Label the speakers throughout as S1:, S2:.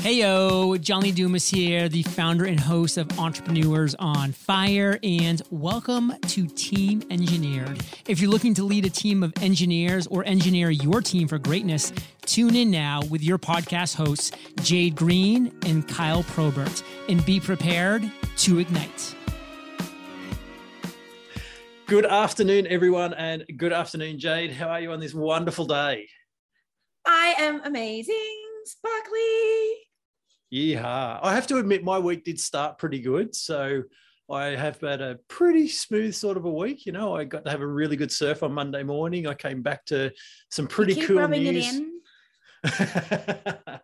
S1: Heyo, John Lee Dumas here, the founder and host of Entrepreneurs on Fire, and welcome to Team Engineered. If you're looking to lead a team of engineers or engineer your team for greatness, tune in now with your podcast hosts, Jade Green and Kyle Probert, and be prepared to ignite.
S2: Good afternoon, everyone, and good afternoon, Jade. How are you on this wonderful day?
S3: I am amazing, sparkly.
S2: Yeah, I have to admit, my week did start pretty good. So I have had a pretty smooth sort of a week. You know, I got to have a really good surf on Monday morning. I came back to some pretty cool news. I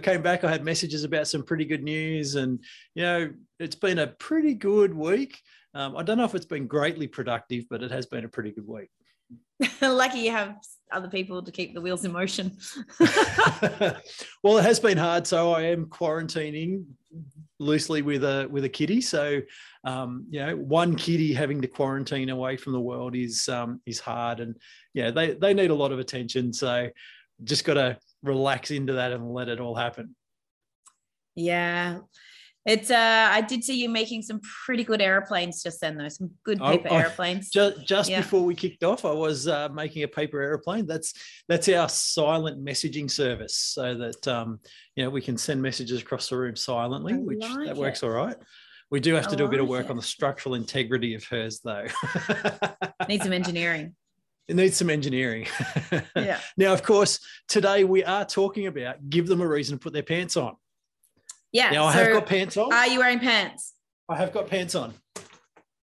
S2: came back. I had messages about some pretty good news, and you know, it's been a pretty good week. Um, I don't know if it's been greatly productive, but it has been a pretty good week.
S3: Lucky you have other people to keep the wheels in motion.
S2: well, it has been hard. So I am quarantining loosely with a with a kitty. So um, you know, one kitty having to quarantine away from the world is um, is hard, and yeah, they they need a lot of attention. So just got to relax into that and let it all happen.
S3: yeah. It's uh I did see you making some pretty good airplanes just then though. Some good
S2: Oh,
S3: paper
S2: oh,
S3: airplanes.
S2: Just just
S3: Yeah.
S2: before we kicked off, I was uh, making a paper airplane. That's that's our silent messaging service, so that um, you know we can send messages across the room silently,
S3: I
S2: which
S3: like
S2: that works all right. We do have
S3: I
S2: to do a bit of
S3: like
S2: work on the structural integrity of hers, though.
S3: Need some engineering.
S2: it needs some engineering.
S3: Yeah.
S2: Now, of course, today we are talking about give them a reason to put their pants on.
S3: Yeah.
S2: Now, I
S3: so
S2: have got pants on.
S3: are you wearing pants?
S2: I have got pants on.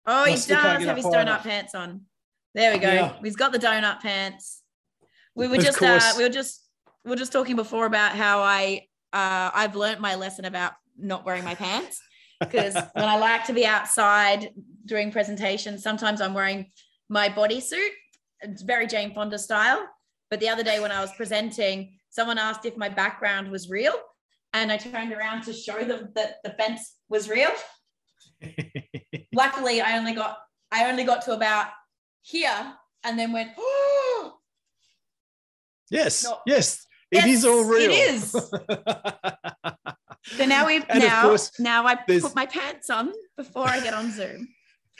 S3: Oh, he does have his donut
S2: enough.
S3: pants on. There we go.
S2: Yeah.
S3: He's got the donut pants. We were
S2: Of
S3: just uh, we were just we were just talking before about how I uh, I've learnt my lesson about not wearing my pants because when I like to be outside doing presentations, sometimes I'm wearing my bodysuit. It's very Jane Fonda style. But the other day when I was presenting, someone asked if my background was real, and I turned around to show them that the fence was real luckily I only got I only got to about here and then went, oh
S2: yes,
S3: No.
S2: yes, it
S3: Yes,
S2: is all real.
S3: is. so now we
S2: And
S3: now
S2: course,
S3: now I put my pants on before I get on Zoom.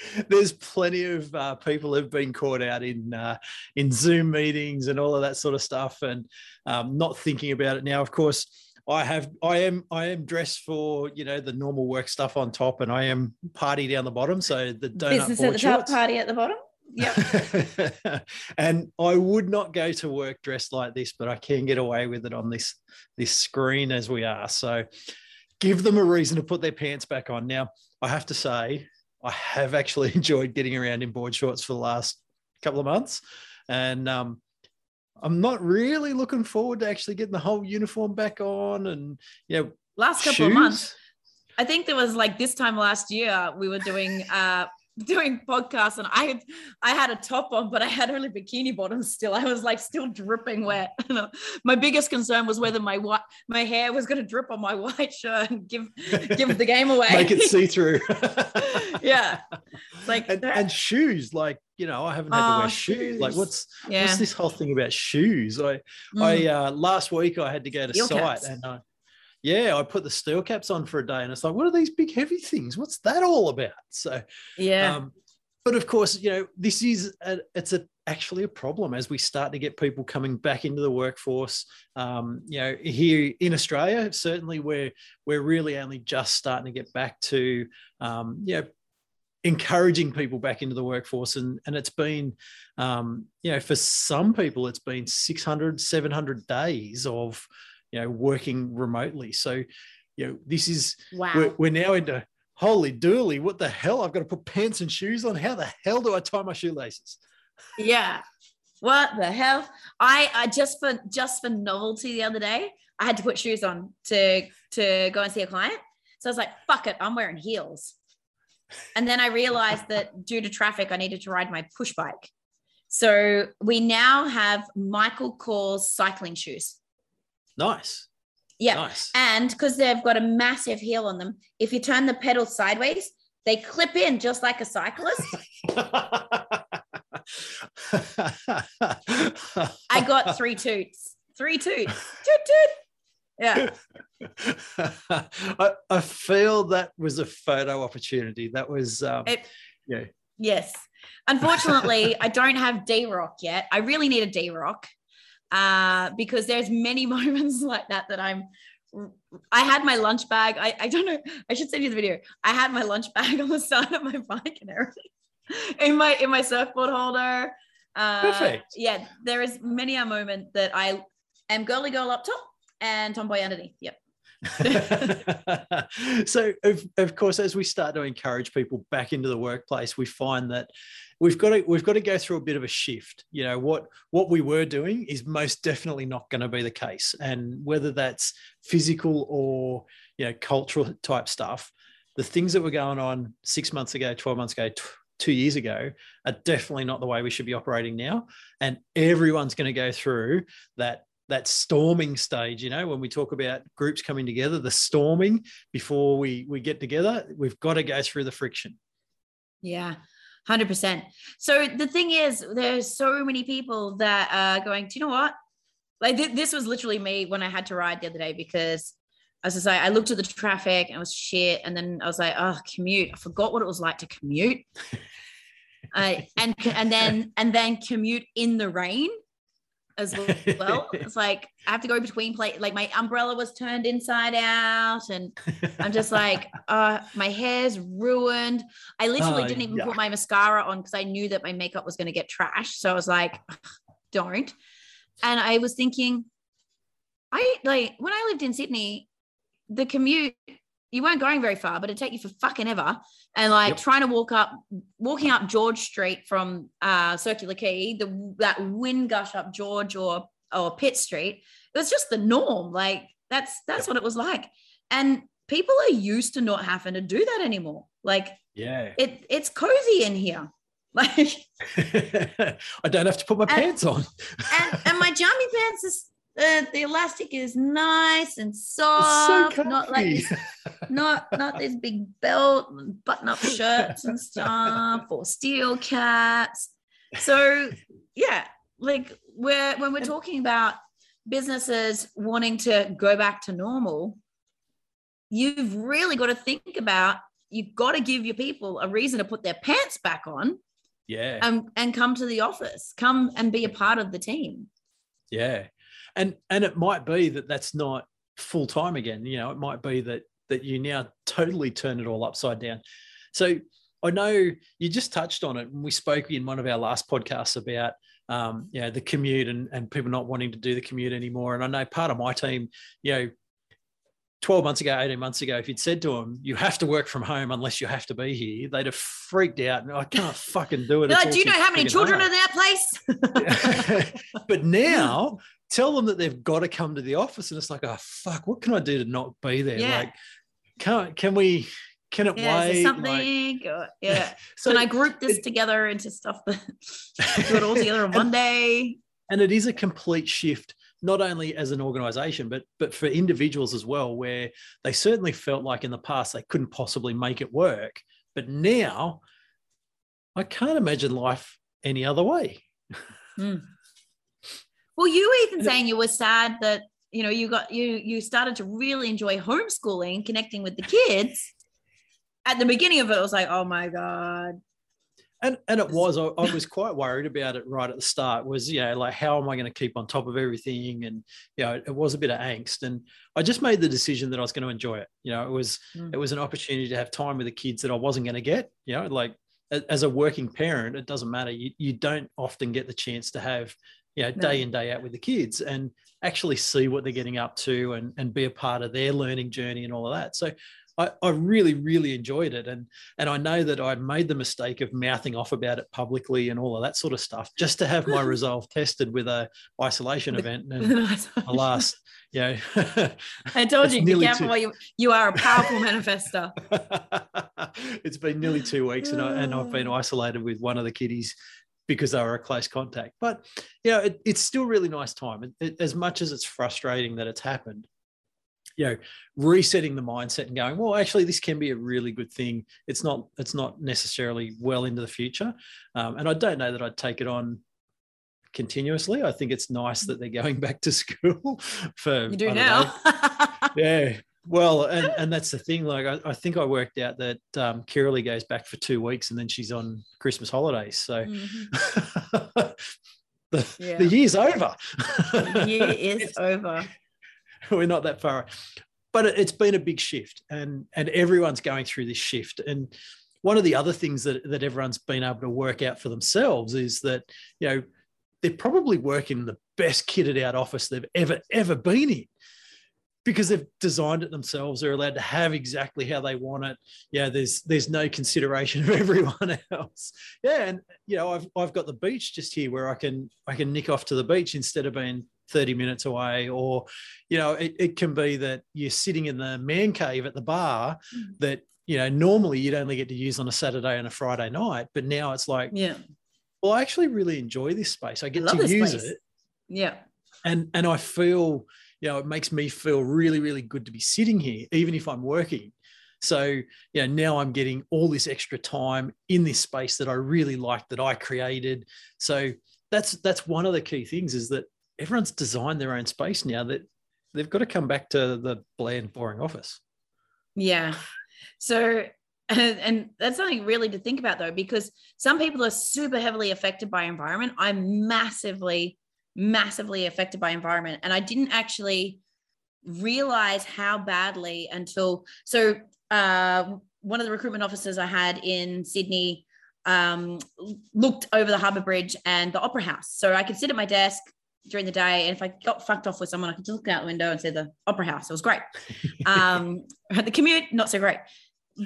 S2: there's plenty of uh, people who've been caught out in uh, in Zoom meetings and all of that sort of stuff, and um, not thinking about it now. Of course, I have I am I am dressed for you know the normal work stuff on top, and I am party down the bottom. So the donut
S3: Business at the top,
S2: shorts.
S3: party at the bottom. Yeah.
S2: and I would not go to work dressed like this, but I can get away with it on this this screen as we are. So give them a reason to put their pants back on. Now, I have to say, I have actually enjoyed getting around in board shorts for the last couple of months. And um, I'm not really looking forward to actually getting the whole uniform back on and you know
S3: Last couple
S2: shoes.
S3: of months. I think there was like this time last year we were doing uh doing podcasts and I had I had a top on, but I had only bikini bottoms still. I was like still dripping wet. my biggest concern was whether my white my hair was going to drip on my white shirt and give give the game away.
S2: Make it see through.
S3: yeah. It's like
S2: and, and shoes, like you know, I haven't had to
S3: Oh,
S2: wear shoes. Like, what's
S3: yeah.
S2: what's this whole thing about shoes? I
S3: Mm.
S2: I uh, last week I had to go to
S3: Steel
S2: site
S3: caps.
S2: and uh, yeah, I put the steel caps on for a day, and it's like, what are these big heavy things? What's that all about? So,
S3: yeah.
S2: um, but of course, you know, this is a, it's a actually a problem as we start to get people coming back into the workforce. Um, you know, here in Australia, certainly we're we're really only just starting to get back to um, you know encouraging people back into the workforce and and it's been um, you know for some people it's been 600 700 days of you know working remotely so you know this is
S3: wow.
S2: we're, we're now into holy dooly what the hell i've got to put pants and shoes on how the hell do i tie my shoelaces
S3: yeah. What the hell? I, I just for just for novelty the other day, I had to put shoes on to to go and see a client. So I was like, fuck it, I'm wearing heels. And then I realized that due to traffic, I needed to ride my push bike. So we now have Michael Kors cycling shoes.
S2: Nice
S3: Yeah.
S2: nice
S3: And because they've got a massive heel on them, if you turn the pedal sideways, they clip in just like a cyclist. I got three toots. Three toots. Toot toot. Yeah.
S2: I, I feel that was a photo opportunity. That was, um,
S3: It-
S2: yeah.
S3: Yes. Unfortunately, I don't have D Rock yet. I really need a D Rock uh, because there's many moments like that that I'm. I had my lunch bag. I, I don't know. I should send you the video. I had my lunch bag on the side of my bike and everything in my in my surfboard holder. Uh,
S2: Perfect.
S3: Yeah, there is many a moment that I am girly girl up top and tomboy underneath. Yep.
S2: so of, of course as we start to encourage people back into the workplace we find that we've got to we've got to go through a bit of a shift. You know what what we were doing is most definitely not going to be the case. And whether that's physical or you know cultural type stuff the things that were going on 6 months ago 12 months ago t- 2 years ago are definitely not the way we should be operating now. And everyone's going to go through that that storming stage you know when we talk about groups coming together the storming before we we get together we've got to go through the friction.
S3: Yeah, hundred percent. So the thing is, there's so many people that are going. Do you know what? Like th- this was literally me when I had to ride the other day because, I say, I looked at the traffic and it was shit, and then I was like, oh, commute. I forgot what it was like to commute. I and and then and then commute in the rain as well. It's like I have to go between plate. Like my umbrella was turned inside out, and I'm just like, uh, my hair's ruined. I literally
S2: Oh,
S3: didn't even
S2: yuck.
S3: put my mascara on because I knew that my makeup was going to get trashed. So I was like, don't. And I was thinking, I like when I lived in Sydney, the commute, you weren't going very far, but it'd take you for fucking ever. And like
S2: Yep.
S3: trying to walk up, walking up George Street from uh, Circular Quay, the that wind gush up George or or Pitt Street, it was just the norm. Like that's that's
S2: Yep.
S3: what it was like. And people are used to not having to do that anymore. Like
S2: yeah
S3: it it's cozy in here. Like
S2: i don't have to put my
S3: And-
S2: pants on
S3: and and my jammy pants is uh, the elastic is nice and soft,
S2: so
S3: not like this, not not this big belt, button up shirts and stuff, or steel caps. So yeah, like we're when we're talking about businesses wanting to go back to normal, you've really got to think about you've got to give your people a reason to put their pants back on
S2: yeah
S3: and, and come to the office, come and be a part of the team.
S2: Yeah, and and it might be that that's not full time again. You know, it might be that that you now totally turn it all upside down. So I know you just touched on it, and we spoke in one of our last podcasts about um, you know the commute and and people not wanting to do the commute anymore. And I know part of my team, you know. 12 months ago, 18 months ago, if you'd said to them, you have to work from home unless you have to be here, they'd have freaked out. And I can't fucking do it.
S3: Like, do you know how many children
S2: hard."
S3: are in that place?
S2: but now tell them that they've got to come to the office and it's like oh fuck what can i do to not be there
S3: Yeah.
S2: like can can we can it
S3: yeah,
S2: wait
S3: there
S2: Like.
S3: Or- yeah.
S2: so
S3: Can I group this
S2: it-
S3: together into stuff that do it all together on one day?
S2: and it is a complete shift not only as an organization but but for individuals as well where they certainly felt like in the past they couldn't possibly make it work but now i can't imagine life any other way hmm.
S3: Well, you were even saying you were sad that you know you got you you started to really enjoy homeschooling, connecting with the kids. At the beginning of it, I was like, oh my god,
S2: And and it was I, I was quite worried about it right at the start. Was you know like how am I going to keep on top of everything? And you know it was a bit of angst. And I just made the decision that I was going to enjoy it. You know it was
S3: Mm.
S2: it was an opportunity to have time with the kids that I wasn't going to get. You know like as a working parent, it doesn't matter. You you don't often get the chance to have you know day in day out with the kids and actually see what they're getting up to and and be a part of their learning journey and all of that. So. I, I really, really enjoyed it. And and I know that I made the mistake of mouthing off about it publicly and all of that sort of stuff, just to have my resolve tested with a isolation event. And alas, you know,
S3: I told you, be careful.
S2: two-
S3: you you are a powerful manifester.
S2: it's been nearly two weeks, and, I, and I've been ah. isolated with one of the kiddies because they were a close contact. But you know, it, it's still really nice time. It, it- as much as it's frustrating that it's happened, you know, resetting the mindset and going, well, actually, this can be a really good thing. It's not. It's not necessarily well into the future, um, and I don't know that I'd take it on continuously. I think it's nice that they're going back to school for
S3: you do now.
S2: yeah. Well, and, and that's the thing. Like, I, I think I worked out that um, Kiralee goes back for two weeks and then she's on Christmas holidays. So mm-hmm. the, yeah. the year's over.
S3: the year is over.
S2: We're not that far. But it, it's been a big shift and, and everyone's going through this shift. And one of the other things that, that everyone's been able to work out for themselves is that, you know, they're probably working the best kitted out office they've ever, ever been in because they've designed it themselves. They're allowed to have exactly how they want it. Yeah, there's there's no consideration of everyone else. Yeah, and you know, I've I've got the beach just here where I can I can nick off to the beach instead of being 30 minutes away or you know it, it can be that you're sitting in the man cave at the bar mm. that you know normally you'd only get to use on a saturday and a friday night but now it's like
S3: yeah
S2: well, I actually really enjoy this space. I get I to use place. it.
S3: Yeah.
S2: And and I feel, you know, it makes me feel really, really good to be sitting here, even if I'm working. So, you know, now I'm getting all this extra time in this space that I really like that I created. So that's that's one of the key things is that everyone's designed their own space now that they've got to come back to the bland, boring office.
S3: Yeah. So and, and that's something really to think about though because some people are super heavily affected by environment i'm massively massively affected by environment. And i didn't actually realize how badly until so uh, one of the recruitment officers i had in sydney um, looked over the harbour bridge and the opera house. So i could sit at my desk during the day and if i got fucked off with someone i could just look out the window and see the opera house. It was great. Um, the commute not so great.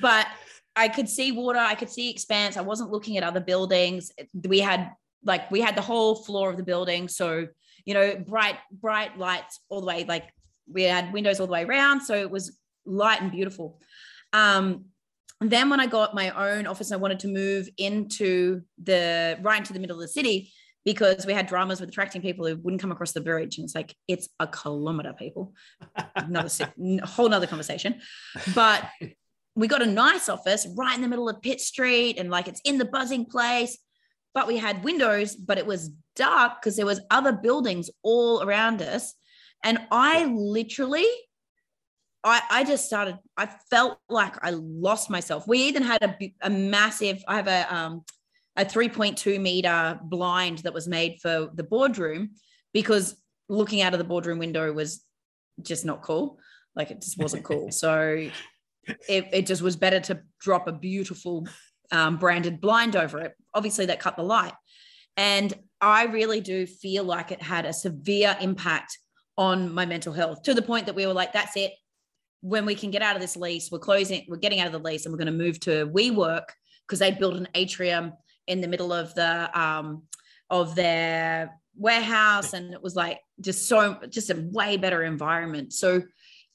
S3: But I could see water, I could see expanse. I wasn't looking at other buildings. We had like we had the whole floor of the building, so you know, bright bright lights all the way. Like we had windows all the way around, so it was light and beautiful. Um, then when I got my own office, I wanted to move into the right into the middle of the city because we had dramas with attracting people who wouldn't come across the bridge. And it's like, it's a kilometer, people. Another whole nother conversation. But we got a nice office right in the middle of Pitt Street and like it's in the buzzing place. But we had windows, but it was dark because there was other buildings all around us. And I literally, I, I just started, I felt like I lost myself. We even had a, a massive, I have a, um, a 3.2 meter blind that was made for the boardroom because looking out of the boardroom window was just not cool. Like it just wasn't cool. So it, it just was better to drop a beautiful um, branded blind over it. Obviously, that cut the light. And I really do feel like it had a severe impact on my mental health to the point that we were like, that's it. When we can get out of this lease, we're closing, we're getting out of the lease and we're going to move to WeWork because they built an atrium in the middle of the um, of their warehouse and it was like just so just a way better environment so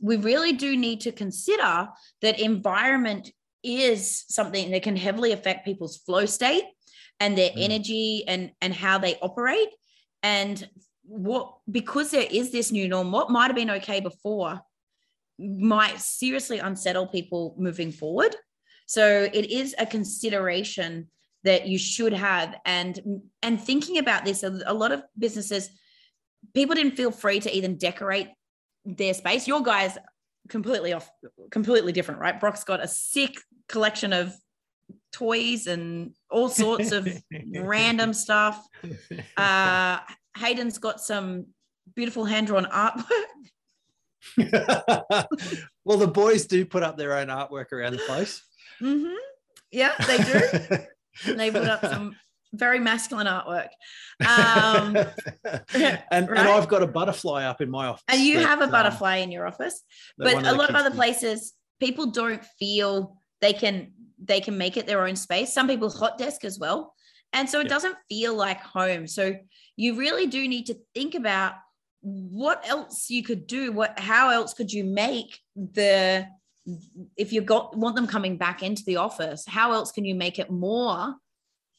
S3: we really do need to consider that environment is something that can heavily affect people's flow state and their mm. energy and and how they operate and what because there is this new norm what might have been okay before might seriously unsettle people moving forward so it is a consideration that you should have and and thinking about this a, a lot of businesses people didn't feel free to even decorate their space. Your guys completely off, completely different, right? Brock's got a sick collection of toys and all sorts of random stuff. Uh, Hayden's got some beautiful hand drawn artwork.
S2: well, the boys do put up their own artwork around the place.
S3: Mm-hmm. Yeah, they do. they put up some very masculine artwork. Um,
S2: and, right? and I've got a butterfly up in my office.
S3: And you have a um, butterfly in your office, but a lot of other places, people don't feel they can they can make it their own space. Some people hot desk as well, and so it doesn't feel like home. So you really do need to think about what else you could do. What how else could you make the if you got want them coming back into the office? How else can you make it more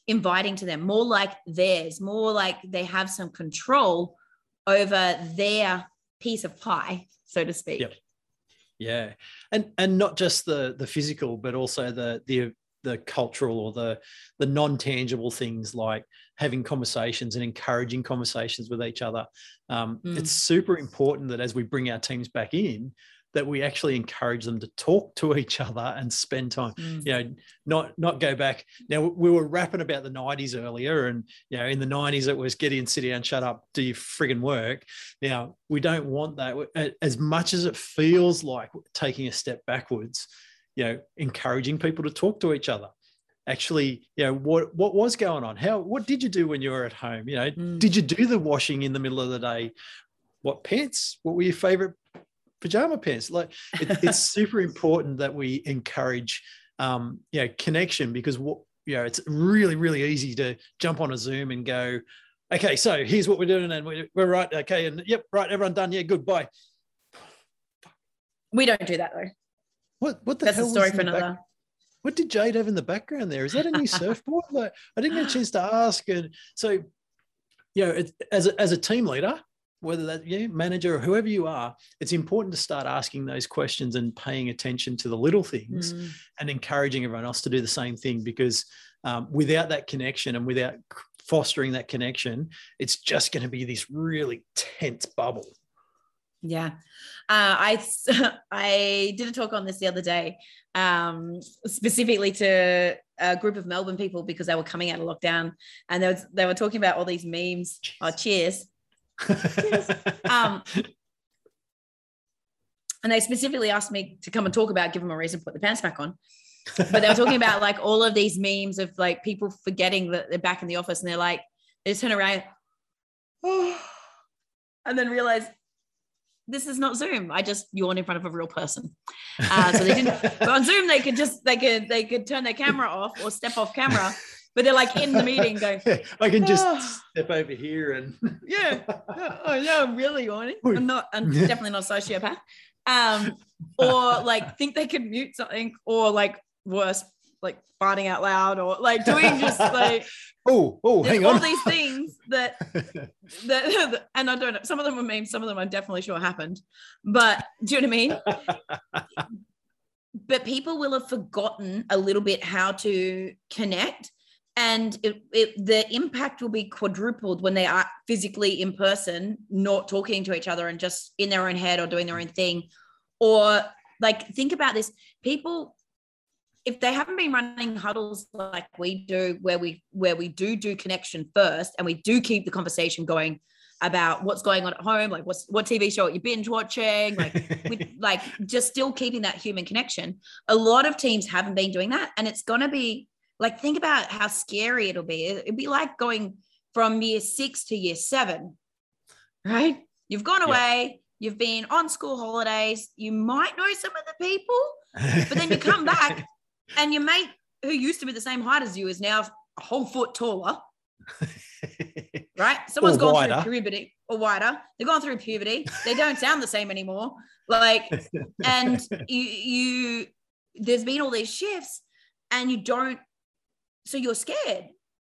S3: inviting to them, more like theirs, more like they have some control over their piece of pie, so to speak.
S2: Yep. Yeah. And and not just the the physical, but also the the the cultural or the the non-tangible things like having conversations and encouraging conversations with each other um, mm. it's super important that as we bring our teams back in that we actually encourage them to talk to each other and spend time mm. you know not not go back. Now we were rapping about the 90s earlier and you know in the 90s it was get in sit down shut up do your friggin work. Now we don't want that. As much as it feels like taking a step backwards you know encouraging people to talk to each other. Actually you know what what was going on? How what did you do when you were at home? You know mm. did you do the washing in the middle of the day? What pants? What were your favorite pajama pants. Like it, it's super important that we encourage, um, you know, connection because what you know, it's really really easy to jump on a Zoom and go, okay, so here's what we're doing, and we're, we're right, okay, and yep, right, everyone done, yeah, good, bye.
S3: We don't do that though.
S2: What what the
S3: That's
S2: hell
S3: a story for another. Back-
S2: what did Jade have in the background there? Is that a new surfboard? Like, I didn't get a chance to ask. And so, you know, it, as a, as a team leader, whether that yeah, manager or whoever you are, it's important to start asking those questions and paying attention to the little things mm. and encouraging everyone else to do the same thing because um, without that connection and without fostering that connection, it's just going to be this really tense bubble.
S3: Yeah. Uh, I I did a talk on this the other day, um, specifically to a group of Melbourne people because they were coming out of lockdown, and they were, they were talking about all these memes. Cheers. Oh, cheers! Um, and they specifically asked me to come and talk about give them a reason to put the pants back on. But they were talking about like all of these memes of like people forgetting that they're back in the office and they're like, they just turn around, and then realize this is not Zoom. I just yawned in front of a real person. Uh, so they didn't. but on Zoom, they could just they could they could turn their camera off or step off camera but they're like in the meeting going,
S2: I can just oh. step over here and
S3: yeah. Oh yeah, I'm really yawning. I'm not I'm definitely not a sociopath. Um, or like think they can mute something, or like worse, like farting out loud, or like doing just like
S2: oh oh hang
S3: all
S2: on.
S3: All these things that that and I don't know. Some of them are memes, some of them I'm definitely sure happened. But do you know what I mean? but people will have forgotten a little bit how to connect and it, it, the impact will be quadrupled when they are physically in person not talking to each other and just in their own head or doing their own thing. Or like think about this. People if they haven't been running huddles like we do where we where we do do connection first and we do keep the conversation going about what's going on at home like what's what tv show are you binge watching? Like we, like just still keeping that human connection. A lot of teams haven't been doing that and it's going to be like, think about how scary it'll be. It'd be like going from year six to year seven, right? You've gone away, you've been on school holidays, you might know some of the people, but then you come back and your mate who used to be the same height as you is now a whole foot taller. right? Someone's gone wider. through puberty or wider. They've gone through puberty. They don't sound the same anymore. Like, and you, you, there's been all these shifts and you don't so you're scared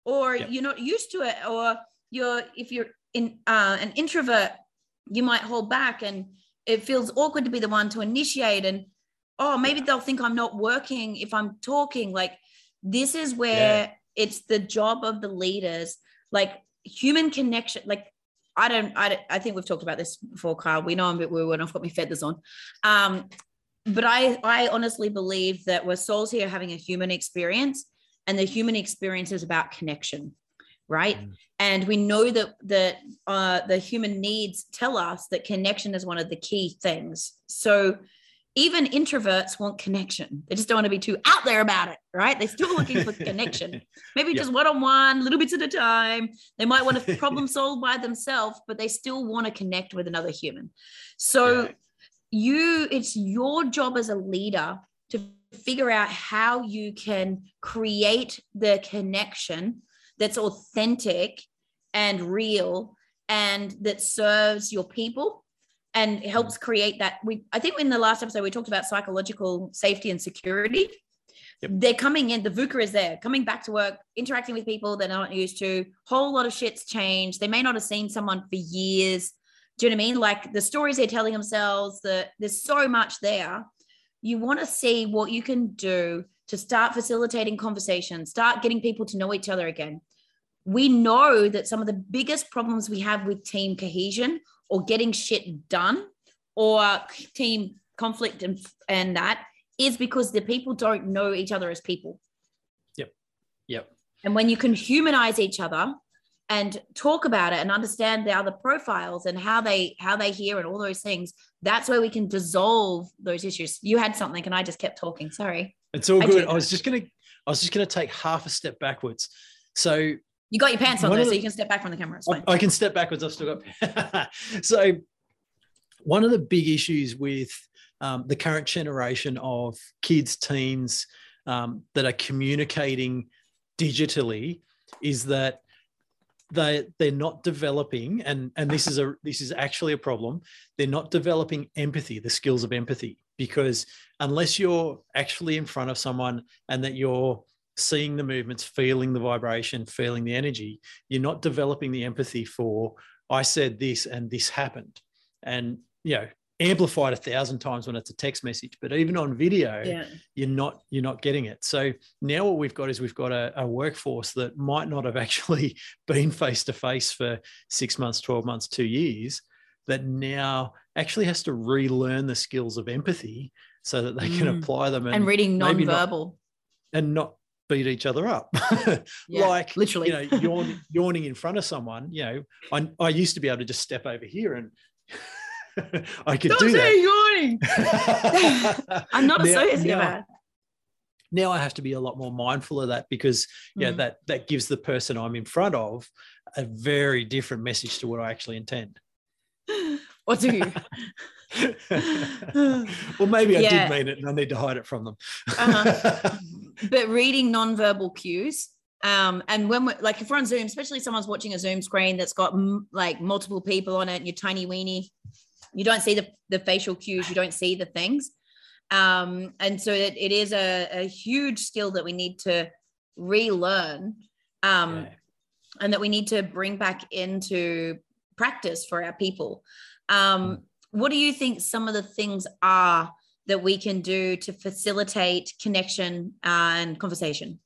S3: or yep. you're not used to it or you're if you're in uh, an introvert you might hold back and it feels awkward to be the one to initiate and oh maybe they'll think i'm not working if i'm talking. Like this is where yeah. it's the job of the leaders. Like human connection like i don't i, don't, I think we've talked about this before kyle. We know i'm a bit woo when i've got my feathers on. Um but i i honestly believe that we're souls here having a human experience and the human experience is about connection right? Mm. and we know that the uh, the human needs tell us that connection is one of the key things. So even introverts want connection. They just don't want to be too out there about it right? They're still looking for connection. Maybe yep. just one-on-one little bits at a time. They might want to problem solve by themselves but they still want to connect with another human. So yeah. you it's your job as a leader to figure out how you can create the connection that's authentic and real and that serves your people and helps create that. We i think in the last episode we talked about psychological safety and security. Yep. they're coming in the VUCA is there coming back to work interacting with people they're not used to. Whole lot of shit's changed. They may not have seen someone for years. Do you know what i mean? Like the stories they're telling themselves that there's so much there you want to see what you can do to start facilitating conversation, start getting people to know each other again. We know that some of the biggest problems we have with team cohesion or getting shit done or team conflict and, and that is because the people don't know each other as people.
S2: Yep. Yep.
S3: And when you can humanize each other and talk about it and understand the other profiles and how they how they hear and all those things, that's where we can dissolve those issues. You had something and I just kept talking. Sorry.
S2: It's all good. I was just gonna I was just gonna take half a step backwards. So
S3: you got your pants on there, the, so you can step back from the camera.
S2: I, I can step backwards. I've still got. so, one of the big issues with um, the current generation of kids, teens um, that are communicating digitally is that they they're not developing and and this is a this is actually a problem they're not developing empathy the skills of empathy because unless you're actually in front of someone and that you're seeing the movements feeling the vibration feeling the energy you're not developing the empathy for i said this and this happened. And you know amplified a thousand times when it's a text message but even on video yeah. you're not you're not getting it so now what we've got is we've got a, a workforce that might not have actually been face to face for six months 12 months two years that now actually has to relearn the skills of empathy so that they can mm. apply them
S3: and, and reading non-verbal
S2: not, and not beat each other up yeah, like literally you know yawn, yawning in front of someone you know I, I used to be able to just step over here and I could Don't do that.
S3: yawning. I'm not a now, sociopath.
S2: Now, I have to be a lot more mindful of that because yeah, mm. that that gives the person I'm in front of a very different message to what I actually intend.
S3: What do you?
S2: well, maybe I did mean it and I need to hide it from them. uh-huh.
S3: But reading nonverbal cues um, and when we're like, if we're on Zoom, especially someone's watching a Zoom screen that's got m- like multiple people on it and you're tiny weenie, you don't see the, the facial cues, you don't see the things. Um, and so it, it is a, a, huge skill that we need to relearn um, okay. and that we need to bring back into practice for our people. Um, what do you think some of the things are that we can do to facilitate connection and conversation?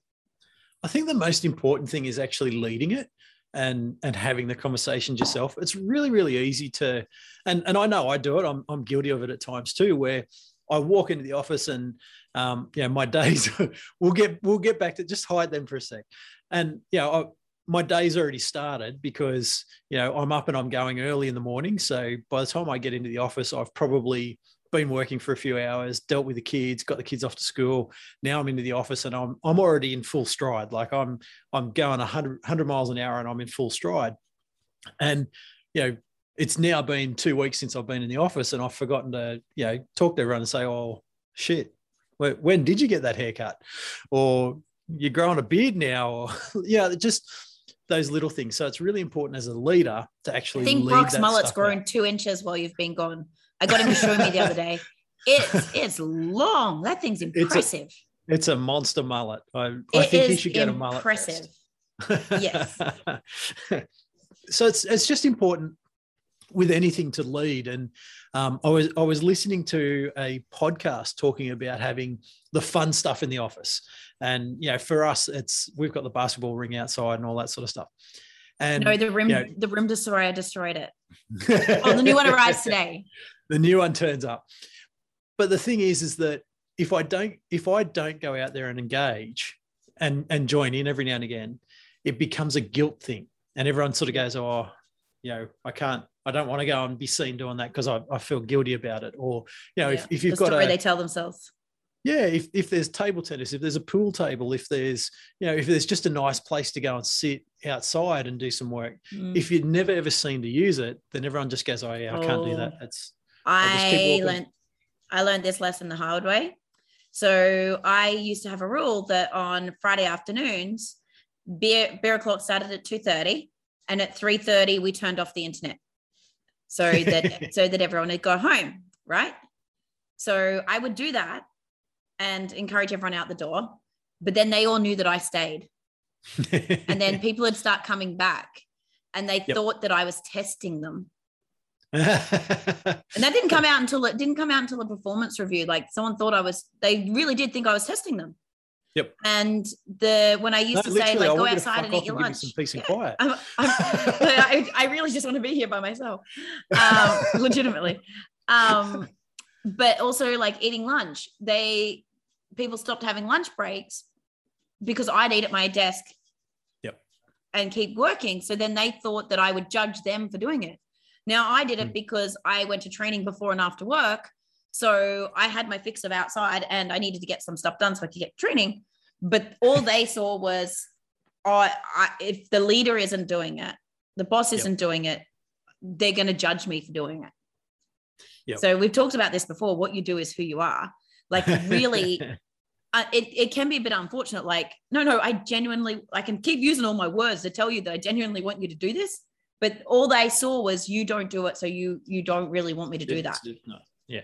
S2: I think the most important thing is actually leading it and and having the conversations yourself it's really really easy to and and i know i do it. I'm, I'm guilty of it at times too where i walk into the office and um you know my days we'll get we'll get back to just hide them for a sec. And you know I, my day's already started because you know i'm up and i'm going early in the morning. So by the time i get into the office i've probably been working for a few hours, dealt with the kids, got the kids off to school. Now I'm into the office and I'm I'm already in full stride. Like I'm I'm going 100, 100 miles an hour and I'm in full stride. And you know, it's now been two weeks since I've been in the office and I've forgotten to you know talk to everyone and say, oh shit, when did you get that haircut? Or you're growing a beard now, or yeah, just those little things. So it's really important as a leader to actually. I
S3: think Brock's mullet's grown out. two inches while you've been gone. I got him to show me the other day. It's it's long. That thing's impressive.
S2: It's a, it's a monster mullet. I, I think he should get
S3: impressive.
S2: a mullet. yes. so it's it's just important with anything to lead. And um, I was I was listening to a podcast talking about having the fun stuff in the office. And you know, for us, it's we've got the basketball ring outside and all that sort of stuff. And
S3: no, the rim, you know, the rim destroyer destroyed it. oh, the new one arrives today.
S2: The new one turns up. But the thing is, is that if I don't, if I don't go out there and engage and and join in every now and again, it becomes a guilt thing, and everyone sort of goes, "Oh, you know, I can't, I don't want to go and be seen doing that because I, I feel guilty about it." Or you know, yeah, if, if you've the got
S3: a, they tell themselves
S2: yeah if, if there's table tennis if there's a pool table if there's you know if there's just a nice place to go and sit outside and do some work mm. if you've never ever seen to use it then everyone just goes oh yeah i can't do that oh. that's
S3: i learned i learned this lesson the hard way so i used to have a rule that on friday afternoons beer beer o'clock started at 2.30 and at 3.30 we turned off the internet so that so that everyone would go home right so i would do that and encourage everyone out the door. But then they all knew that I stayed. and then people would start coming back and they yep. thought that I was testing them. and that didn't come out until it didn't come out until a performance review. Like someone thought I was, they really did think I was testing them.
S2: Yep.
S3: And the when I used
S2: No,
S3: to say
S2: I
S3: like go
S2: want you to
S3: outside and eat your lunch.
S2: Some peace and
S3: Yeah.
S2: quiet.
S3: I'm, I'm, I, I really just want to be here by myself, um, legitimately. Um, but also like eating lunch. They people stopped having lunch breaks because I'd eat at my desk.
S2: Yep.
S3: And keep working. So then they thought that I would judge them for doing it. Now I did it
S2: Hmm.
S3: because I went to training before and after work. So I had my fix of outside and I needed to get some stuff done so I could get training. But all they saw was, oh, I, if the leader isn't doing it, the boss isn't doing it, they're going to judge me for doing it.
S2: Yep.
S3: So we've talked about this before. What you do is who you are. Like really, uh, it, it can be a bit unfortunate. Like, no, no, I genuinely, I can keep using all my words to tell you that I genuinely want you to do this. But all they saw was you don't do it. So you, you don't really want me to do that.
S2: No. Yeah.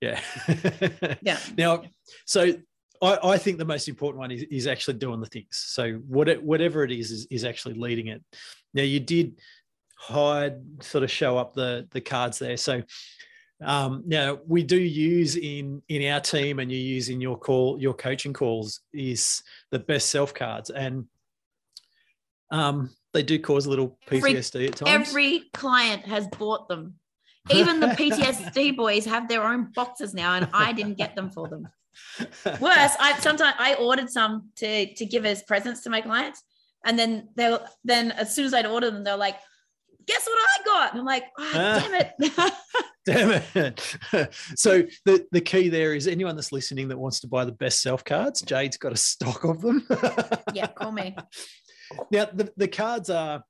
S2: Yeah.
S3: Yeah.
S2: Now, so I, I think the most important one is, is actually doing the things. So what it, whatever it is, is, is actually leading it. Now you did hide, sort of show up the the cards there. So um, now we do use in in our team, and you use in your call your coaching calls is the best self cards, and um, they do cause a little
S3: Every-
S2: PTSD at times.
S3: Every client has bought them. Even the PTSD boys have their own boxes now, and I didn't get them for them. Worse, I sometimes I ordered some to to give as presents to my clients, and then they then as soon as I'd order them, they're like, "Guess what I got?" And I'm like, oh, "Damn it!"
S2: Damn it. so the, the key there is anyone that's listening that wants to buy the best self cards, Jade's got a stock of them.
S3: yeah, call me.
S2: Now the, the cards are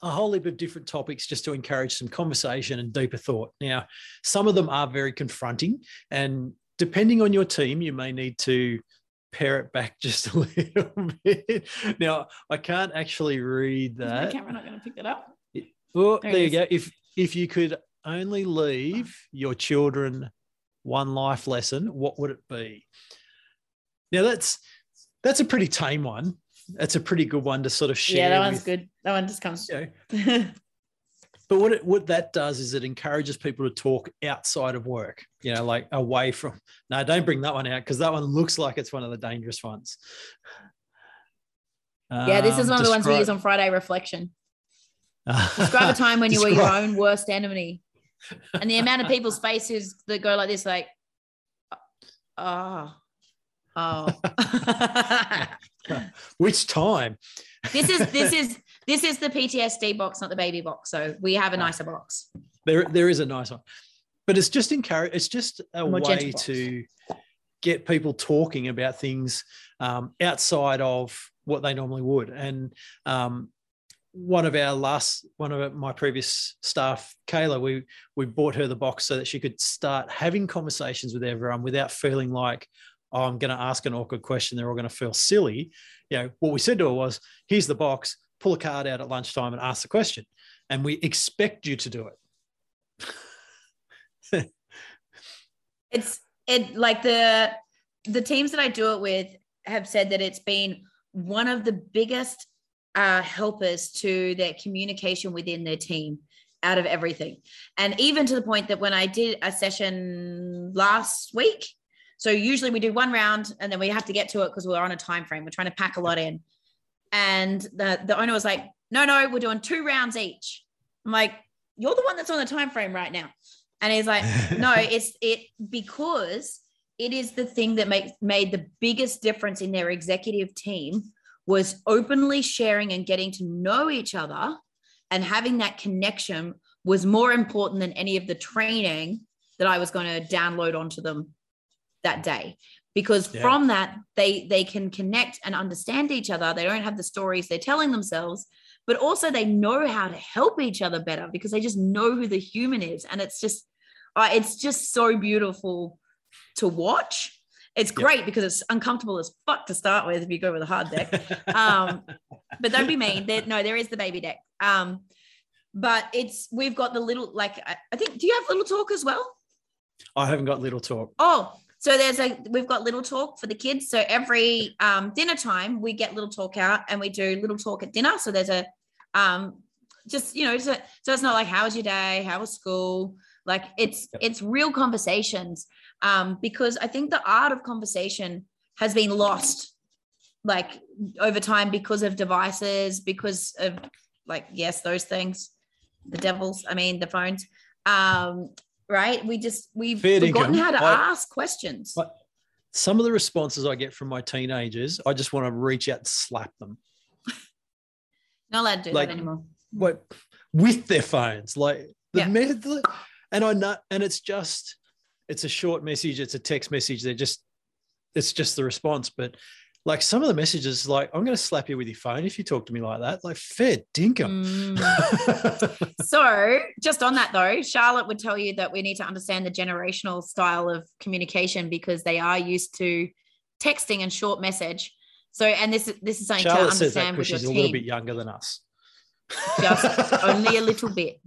S2: a whole heap of different topics just to encourage some conversation and deeper thought. Now, some of them are very confronting, and depending on your team, you may need to pare it back just a little bit. Now, I can't actually read
S3: Is my
S2: that.
S3: camera not going to pick that up?
S2: Oh,
S3: There
S2: there, you go. If if you could only leave your children one life lesson, what would it be? Now that's that's a pretty tame one. That's a pretty good one to sort of share.
S3: Yeah, that one's
S2: with,
S3: good. That one just comes.
S2: you know. But what it, what that does is it encourages people to talk outside of work. You know, like away from. No, don't bring that one out because that one looks like it's one of the dangerous ones.
S3: yeah, this is
S2: Um,
S3: one of the ones we use on Friday reflection. Describe a time when you were your own worst enemy. And the amount of people's faces that go like this, like, oh, oh.
S2: Which time?
S3: this is this is this is the PTSD box, not the baby box. So we have a nicer box.
S2: There, there is a nice one, but it's just encourage. It's just a
S3: More
S2: way to get people talking about things um, outside of what they normally would. And um, one of our last, one of my previous staff, Kayla, we we bought her the box so that she could start having conversations with everyone without feeling like, oh, I'm going to ask an awkward question. They're all going to feel silly. You know, what we said to her was, here's the box. Pull a card out at lunchtime and ask the question, and we expect you to do it.
S3: It's it like the the teams that I do it with have said that it's been one of the biggest uh, helpers to their communication within their team out of everything. And even to the point that when I did a session last week, so usually we do one round and then we have to get to it because we're on a time frame. We're trying to pack a lot in. And the, the owner was like, no, no, we're doing two rounds each. I'm like, you're the one that's on the time frame right now. And he's like, no, it's it because it is the thing that makes made the biggest difference in their executive team was openly sharing and getting to know each other and having that connection was more important than any of the training that I was going to download onto them that day. Because
S2: Yeah.
S3: from that they they can connect and understand each other. They don't have the stories they're telling themselves but also they know how to help each other better because they just know who the human is. And it's just uh, it's just so beautiful to watch it's great because it's uncomfortable as fuck to start with if you go with a hard deck um, but don't be mean. There, no, there is the baby deck. Um, but it's we've got the little like I, I think. Do you have little talk as well?
S2: I haven't got little talk.
S3: Oh, so there's a we've got little talk for the kids. So every um, dinner time we get little talk out and we do little talk at dinner. So there's a um, just you know so, so it's not like how was your day, how was school, like it's
S2: Yep.
S3: it's real conversations um, because I think the art of conversation has been lost like over time because of devices, because of like yes, those things, the devils. I mean, the phones. Um, right? We just we've
S2: Fair
S3: forgotten
S2: dinkum.
S3: how to
S2: I-
S3: ask questions.
S2: Some of the responses I get from my teenagers, I just want to reach out and slap them.
S3: Not allowed to do
S2: like-
S3: that anymore.
S2: what with their phones like the
S3: Yeah.
S2: method and i know and it's just it's a short message it's a text message they're just it's just the response but like some of the messages like i'm going to slap you with your phone if you talk to me like that like fair dinkum
S3: Mm. So, just on that though, Charlotte would tell you that we need to understand the generational style of communication because they are used to texting and short message. So, and this is this is something
S2: charlotte
S3: to
S2: says that
S3: understand
S2: because
S3: with
S2: she's a little bit younger than us
S3: Just only a little bit.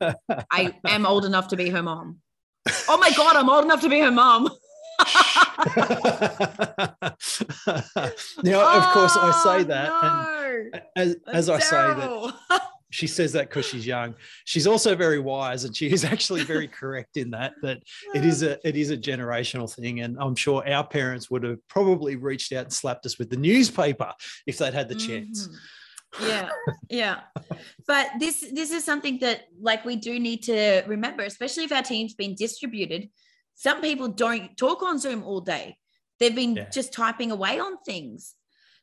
S3: I am old enough to be her mom. Oh my god, I'm old enough to be her mom.
S2: now of course i say
S3: Oh,
S2: that
S3: no.
S2: and as, as i say that she says that because she's young. She's also very wise, and she is actually very correct in that. That it is a it is a generational thing, and I'm sure our parents would have probably reached out and slapped us with the newspaper if they'd had the chance.
S3: Mhm. Yeah, yeah. But this this is something that like we do need to remember, especially if our team's been distributed. Some people don't talk on Zoom all day. They've been
S2: Yeah.
S3: just typing away on things.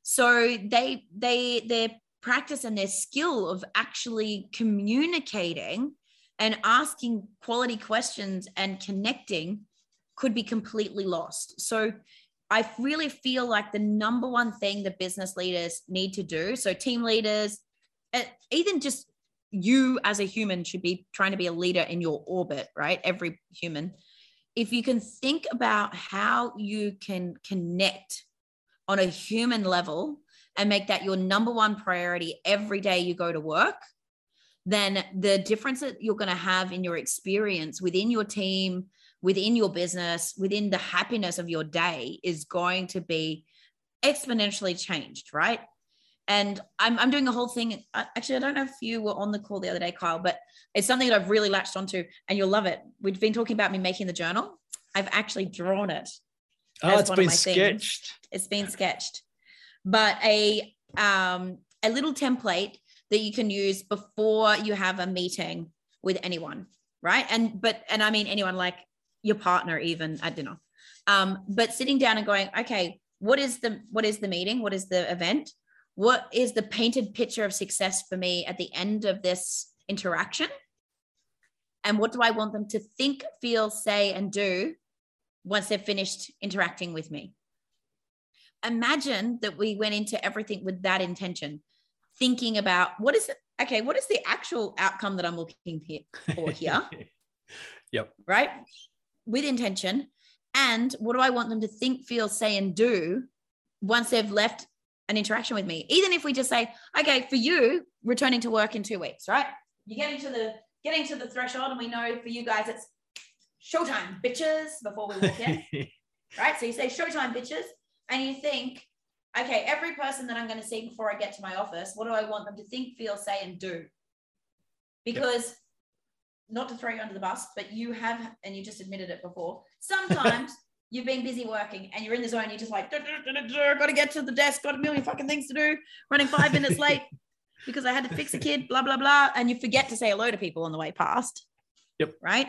S3: So they they their practice and their skill of actually communicating and asking quality questions and connecting could be completely lost. So I really feel like the number one thing that business leaders need to do, so team leaders, even just you as a human should be trying to be a leader in your orbit, right? Every human. If you can think about how you can connect on a human level and make that your number one priority every day you go to work, then the difference that you're going to have in your experience within your team, within your business, within the happiness of your day is going to be exponentially changed, right? And I'm, I'm doing a whole thing. Actually, I don't know if you were on the call the other day, Kyle, but it's something that I've really latched onto and you'll love it. We've been talking about me making the journal. I've actually drawn it.
S2: Oh, it's been
S3: my things.
S2: sketched.
S3: It's been sketched, but a um, a little template that you can use before you have a meeting with anyone, right? And but and I mean anyone like your partner even at dinner. Um, but sitting down and going, okay, what is the what is the meeting? What is the event? What is the painted picture of success for me at the end of this interaction? And what do I want them to think, feel, say, and do once they've finished interacting with me? Imagine that we went into everything with that intention, thinking about what is it? Okay, what is the actual outcome that I'm looking for here?
S2: Yep.
S3: right? With intention. And what do I want them to think, feel, say, and do once they've left an interaction with me? Even if we just say, okay, for you, returning to work in two weeks, right? You're getting to the getting to the threshold, and we know for you guys it's showtime, bitches, before we walk in, right? So you say showtime, bitches, and you think, okay, every person that I'm going to see before I get to my office, what do I want them to think, feel, say, and do? Because not to throw you under the bus, but you have, and you just admitted it before. Sometimes you've been busy working and you're in the zone. You're just like, got to get to the desk, got a million fucking things to do, running five minutes late because I had to fix a kid, blah, blah, blah. And you forget to say hello to people on the way past.
S2: Yep.
S3: Right.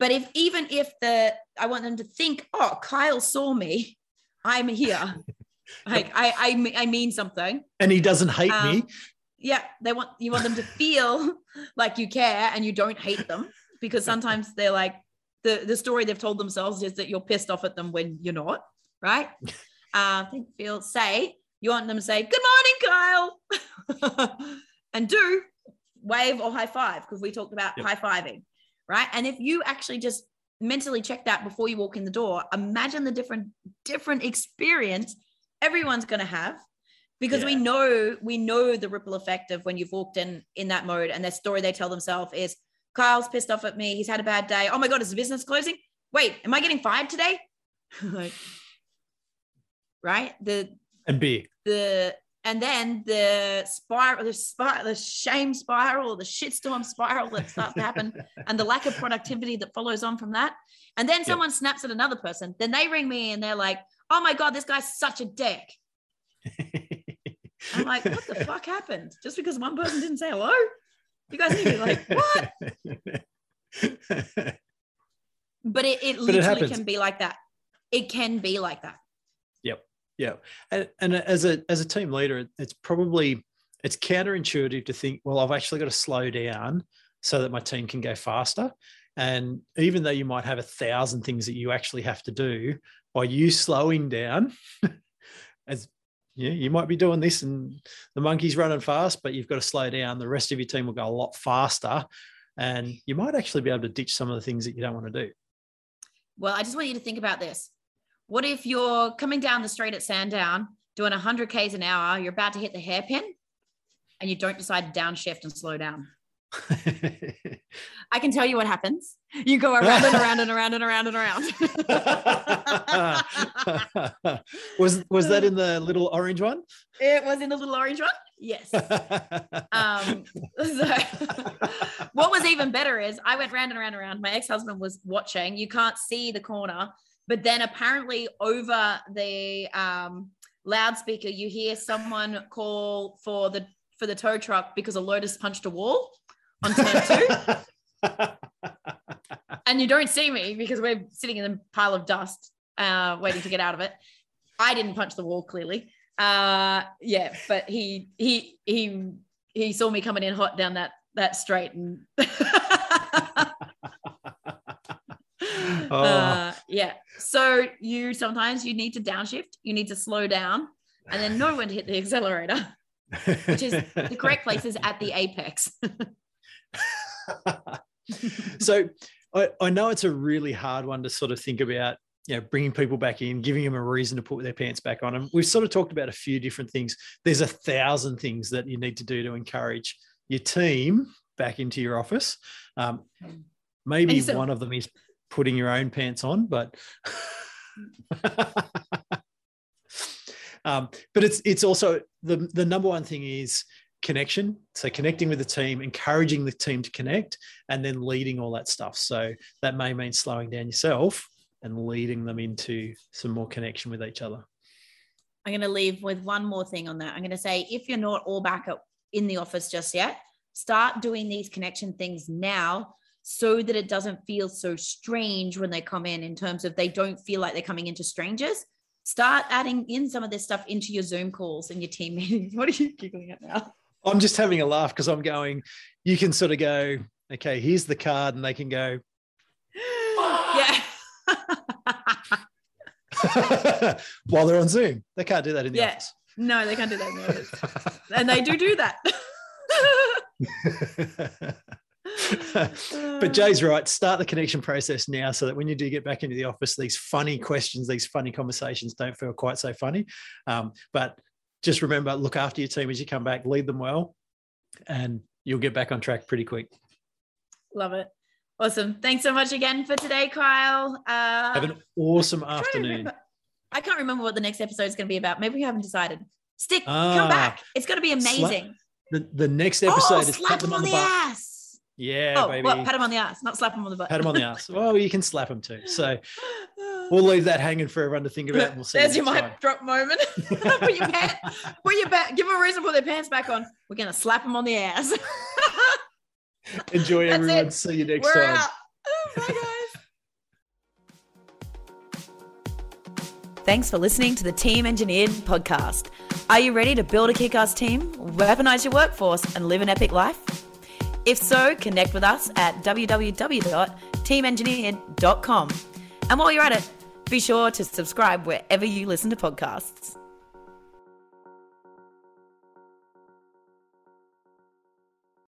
S3: But if even if the, I want them to think, oh, Kyle saw me, I'm here. like I, I, I mean something
S2: and he doesn't hate me.
S3: Um, Yeah they want you want them to feel like you care and you don't hate them because sometimes they're like the the story they've told themselves is that you're pissed off at them when you're not right? Uh think feel say you want them to say good morning kyle. And do wave or high five because we talked about
S2: Yep.
S3: high fiving right? And if you actually just mentally check that before you walk in the door imagine the different different experience everyone's going to have because we know we know the ripple effect of when you've walked in in that mode and their story they tell themselves is kyle's pissed off at me. He's had a bad day. Oh my god is the business closing? Wait am i getting fired today? Like right? The
S2: And B.
S3: the and then the spiral the spiral the shame spiral the shitstorm spiral that starts to happen and the lack of productivity that follows on from that. And then someone snaps at another person. Then they ring me and they're like oh my god this guy's such a dick I'm like, what the fuck happened? Just because one person didn't say hello? You guys need to be like, what? but it, it
S2: But it
S3: literally can be like that. It can be like that. Yep.
S2: Yeah, and, and as a as a team leader, it's probably it's counterintuitive to think, well, I've actually got to slow down so that my team can go faster. And even though you might have a thousand things that you actually have to do, by you slowing down, as yeah, you might be doing this and the monkey's running fast, but you've got to slow down. The rest of your team will go a lot faster, and you might actually be able to ditch some of the things that you don't want to do.
S3: Well, I just want you to think about this. What if you're coming down the street at Sandown doing 100 Ks an hour, you're about to hit the hairpin, and you don't decide to downshift and slow down? I can tell you what happens. You go around and around and around and around and around.
S2: was was that in the little orange one?
S3: it was in the little orange one. Yes. Um, so what was even better is I went round and around and around. My ex-husband was watching. You can't see the corner, but then apparently over the um, loudspeaker, you hear someone call for the for the tow truck because a Lotus punched a wall on turn two, and you don't see me because we're sitting in a pile of dust, uh, waiting to get out of it. I didn't punch the wall clearly. Uh, yeah, but he he he he saw me coming in hot down that that straight and
S2: Oh.
S3: uh, yeah so you sometimes you need to downshift you need to slow down and then know when to hit the accelerator which is the correct place is at the apex
S2: so I, I know it's a really hard one to sort of think about you know bringing people back in giving them a reason to put their pants back on. And we've sort of talked about a few different things. There's a thousand things that you need to do to encourage your team back into your office. Um, maybe
S3: so-
S2: one of them is putting your own pants on but um, but it's it's also the the number one thing is connection. So connecting with the team encouraging the team to connect and then leading all that stuff. So that may mean slowing down yourself and leading them into some more connection with each other.
S3: I'm going to leave with one more thing on that. I'm going to say if you're not all back in the office just yet start doing these connection things now so that it doesn't feel so strange when they come in in terms of they don't feel like they're coming into strangers. Start adding in some of this stuff into your zoom calls and your team meetings. What are you giggling at now
S2: i'm just having a laugh because i'm going you can sort of go okay here's the card and they can go
S3: yeah
S2: while they're on zoom they can't do that in the
S3: Yeah.
S2: office
S3: no they can't do that in the office. and they do do that
S2: but Jay's right. Start the connection process now so that when you do get back into the office, these funny questions, these funny conversations don't feel quite so funny. Um, but just remember, look after your team as you come back, lead them well, and you'll get back on track pretty quick.
S3: love it awesome thanks so much again for today kyle uh
S2: Have an awesome
S3: I'm trying to
S2: afternoon.
S3: remember- I can't remember what the next episode is going to be about. Maybe we haven't decided. Stick,
S2: Ah.
S3: come back. It's going to be
S2: Slap
S3: amazing.
S2: The, the next episode
S3: oh,
S2: is
S3: slap
S2: them
S3: on,
S2: the
S3: the, ass.
S2: Yeah,
S3: oh,
S2: baby.
S3: what? Pat him on the ass, not slap him on the butt.
S2: Pat him on the ass. Well, you can slap them too. So we'll leave that hanging for everyone to think about. And we'll see. you
S3: There's your
S2: next
S3: mic drop moment. put your pants, put your back, give them a reason to put their pants back on. We're going to slap them on the ass.
S2: Enjoy,
S3: That's
S2: everyone.
S3: it.
S2: See you next
S3: We're
S2: time.
S3: out. Oh, bye, guys. Thanks for listening to the Team Engineered podcast. Are you ready to build a kick ass team, weaponize your workforce, and live an epic life? If so, connect with us at www.teamengineered.com. And while you're at it, be sure to subscribe wherever you listen to podcasts.